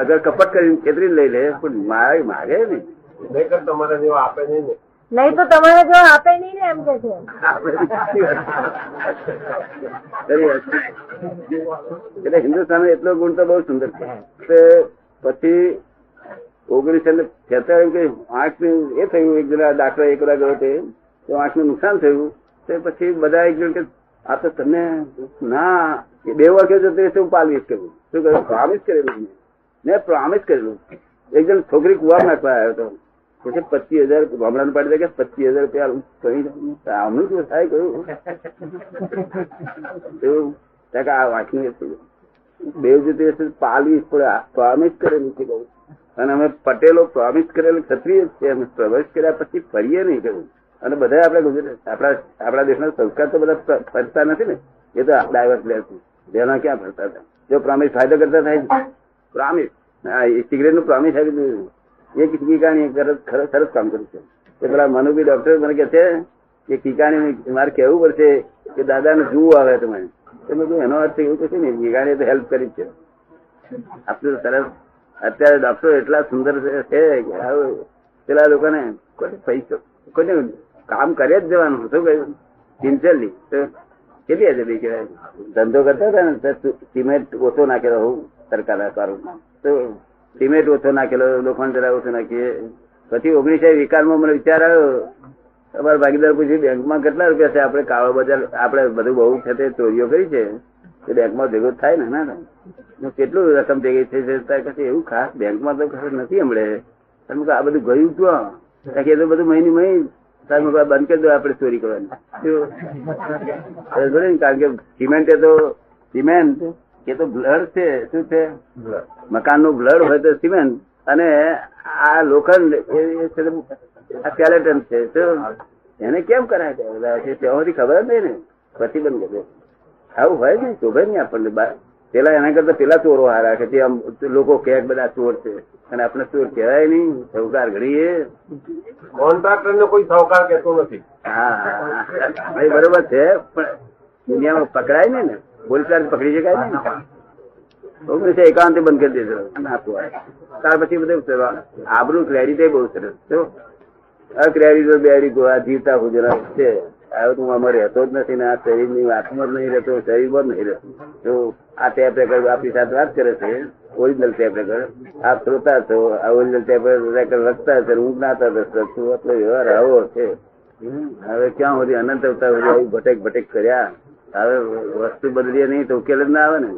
અગર કપટ કરીને છેતરી લઈ લે પણ મારે માગે ને નહીતર તમારા જેવા આપે નહીં ને. નહીં તો તમારે જો આપે નહીં ને એમ કે છે. એટલે હિન્દુસ્તાન એટલો ગુણ તો બહુ સુંદર છે. તે પછી ઓગણીસો ને છેતાલીસ કે આંખ એ થયું એક જણા ડાક્ટર એક વાર ગયો તે તો આંખનું નુકસાન થયું. તે પછી બધા એક જણ કે આ તો તમને ના એ બે વાગે જતી રહેશે હું પાલવીશ કર્યું શું કહ્યું પ્રોમિસ કરેલું મેં. પ્રોમિસ કરેલું એક જણ છોકરી કુવા નાખવા આવ્યો હતો. પછી પચીસ હજાર ગામડાને પાડી દે કે પચીસ હજાર રૂપિયા કહી આમનું શું થાય કહ્યું? કે આ વાંચનું બે જુદી પાલવી પડે પ્રોમિસ કરેલું છે કહું અને અમે પટેલો પ્રોમિસ કરેલ ક્ષત્રિય છે. અમે પ્રવેશ કર્યા પછી ફરીએ નહીં કહ્યું. અને બધા આપણે ગુજરાત, આપણા આપણા દેશના સંસ્કાર તો બધા ફરતા નથી ને. એ તો ડાયવર્સ લે છે જેના ક્યાં ફરતા હતા? જો પ્રોમિસ ફાયદો કરતા થાય પ્રોમિસ. હા સિગરેટનું પ્રોમિસ આપી દીધું એ કીકાણી સરસ કામ કર્યું છે. એ પેલા મનુભી ડોક્ટર મને કે છે કે કીકાણી મારે કહેવું પડશે કે દાદાને જુઓ આવે તમે. તો મેં એનો અર્થ એવું કશું નહીં કીકાણીએ તો હેલ્પ કરી છે. આપણું સરસ. અત્યારે ડોક્ટર એટલા સુંદર છે કે પેલા લોકોને કોઈ પૈસો કોઈને કામ કરે જ જવાનું શું કહ્યું સિન્સિયરલી. કેટલી હજાર કહેવાય? ધંધો કરતા હતા ને સિમેન્ટ ઓછો નાખેલો હું સરકાર કારોમાં. તો સિમેન્ટ ઓછો નાખેલો, લોખંડ જરા ઓછો નાખીએ. પછી ઓગણીસો વિકાસમાં મને વિચાર આવ્યો, અમારા ભાગીદાર પૂછ્યું, બેંકમાં કેટલા રૂપિયા છે? આપણે કાળો બજાર, આપણે બધું બહુ છે ચોરીઓ કરી છે. તો બેંકમાં ભેગો થાય ને, ના કેટલું રકમ ભેગી થઈ પછી એવું ખાસ બેંકમાં તો ખબર નથી હમણે. તમે આ બધું ગયું તો એ તો બધું મહિને મહિન તમે બંધ કરી દો, આપણે ચોરી કરવાની? કારણ કે સિમેન્ટ તો સિમેન્ટ એ તો બ્લડ છે શું છે? મકાનનું બ્લડ હોય તો સિમેન્ટ. અને આ લોખંડ આ skeleton છે એને કેમ કરાય ત્યાંથી ખબર જ નહીં ને. પ્રતિબંધ કરે આવું હોય ને શોભે નહીં આપણને. પેલા એના કરતા પેલા ચોરો હારા કે આમ લોકો કે બધા ચોર છે. અને આપણે ચોર કહેવાય નહીં. સૌકાર ઘડીએ. કોન્ટ્રાક્ટર ને કોઈ સાવકાર કહેતો નથી. હા બરોબર છે પણ દુનિયામાં પકડાય ને. પોલીસવાળા પકડી શકાય ને ઓગણીસો એકાવન બંધ કરી દેજો આપવા ત્યાર પછી બધું આબરું ક્રેડિટ બહુ સરસ જો અક્રેડિટ બેડી ગોવા જીવતા ગુજરાત છે. હવે તું અમારે રહેતો જ નથી ને આ શરીરની વાતમાં નહીં રહેતો શરીરમાં નહીં રહેતો. જો આ ટેપ રેકર્ડ આપણી સાથે વાત કરે છે ઓરિજિનલ ટેપ રેકર્ડ આપ શ્રોતા છો આ ઓરિજિનલ ટેપ રેકર્ડ લખતા છે હું જ્ઞાતા દર્શક છું એટલે વ્યવહાર આવો છે. હવે ક્યાં સુધી અનંત અવતાર સુધી આવું ભટેક ભટેક કર્યા? હવે વસ્તુ બદલીએ નહીં તો ઉકેલ જ ના આવે ને.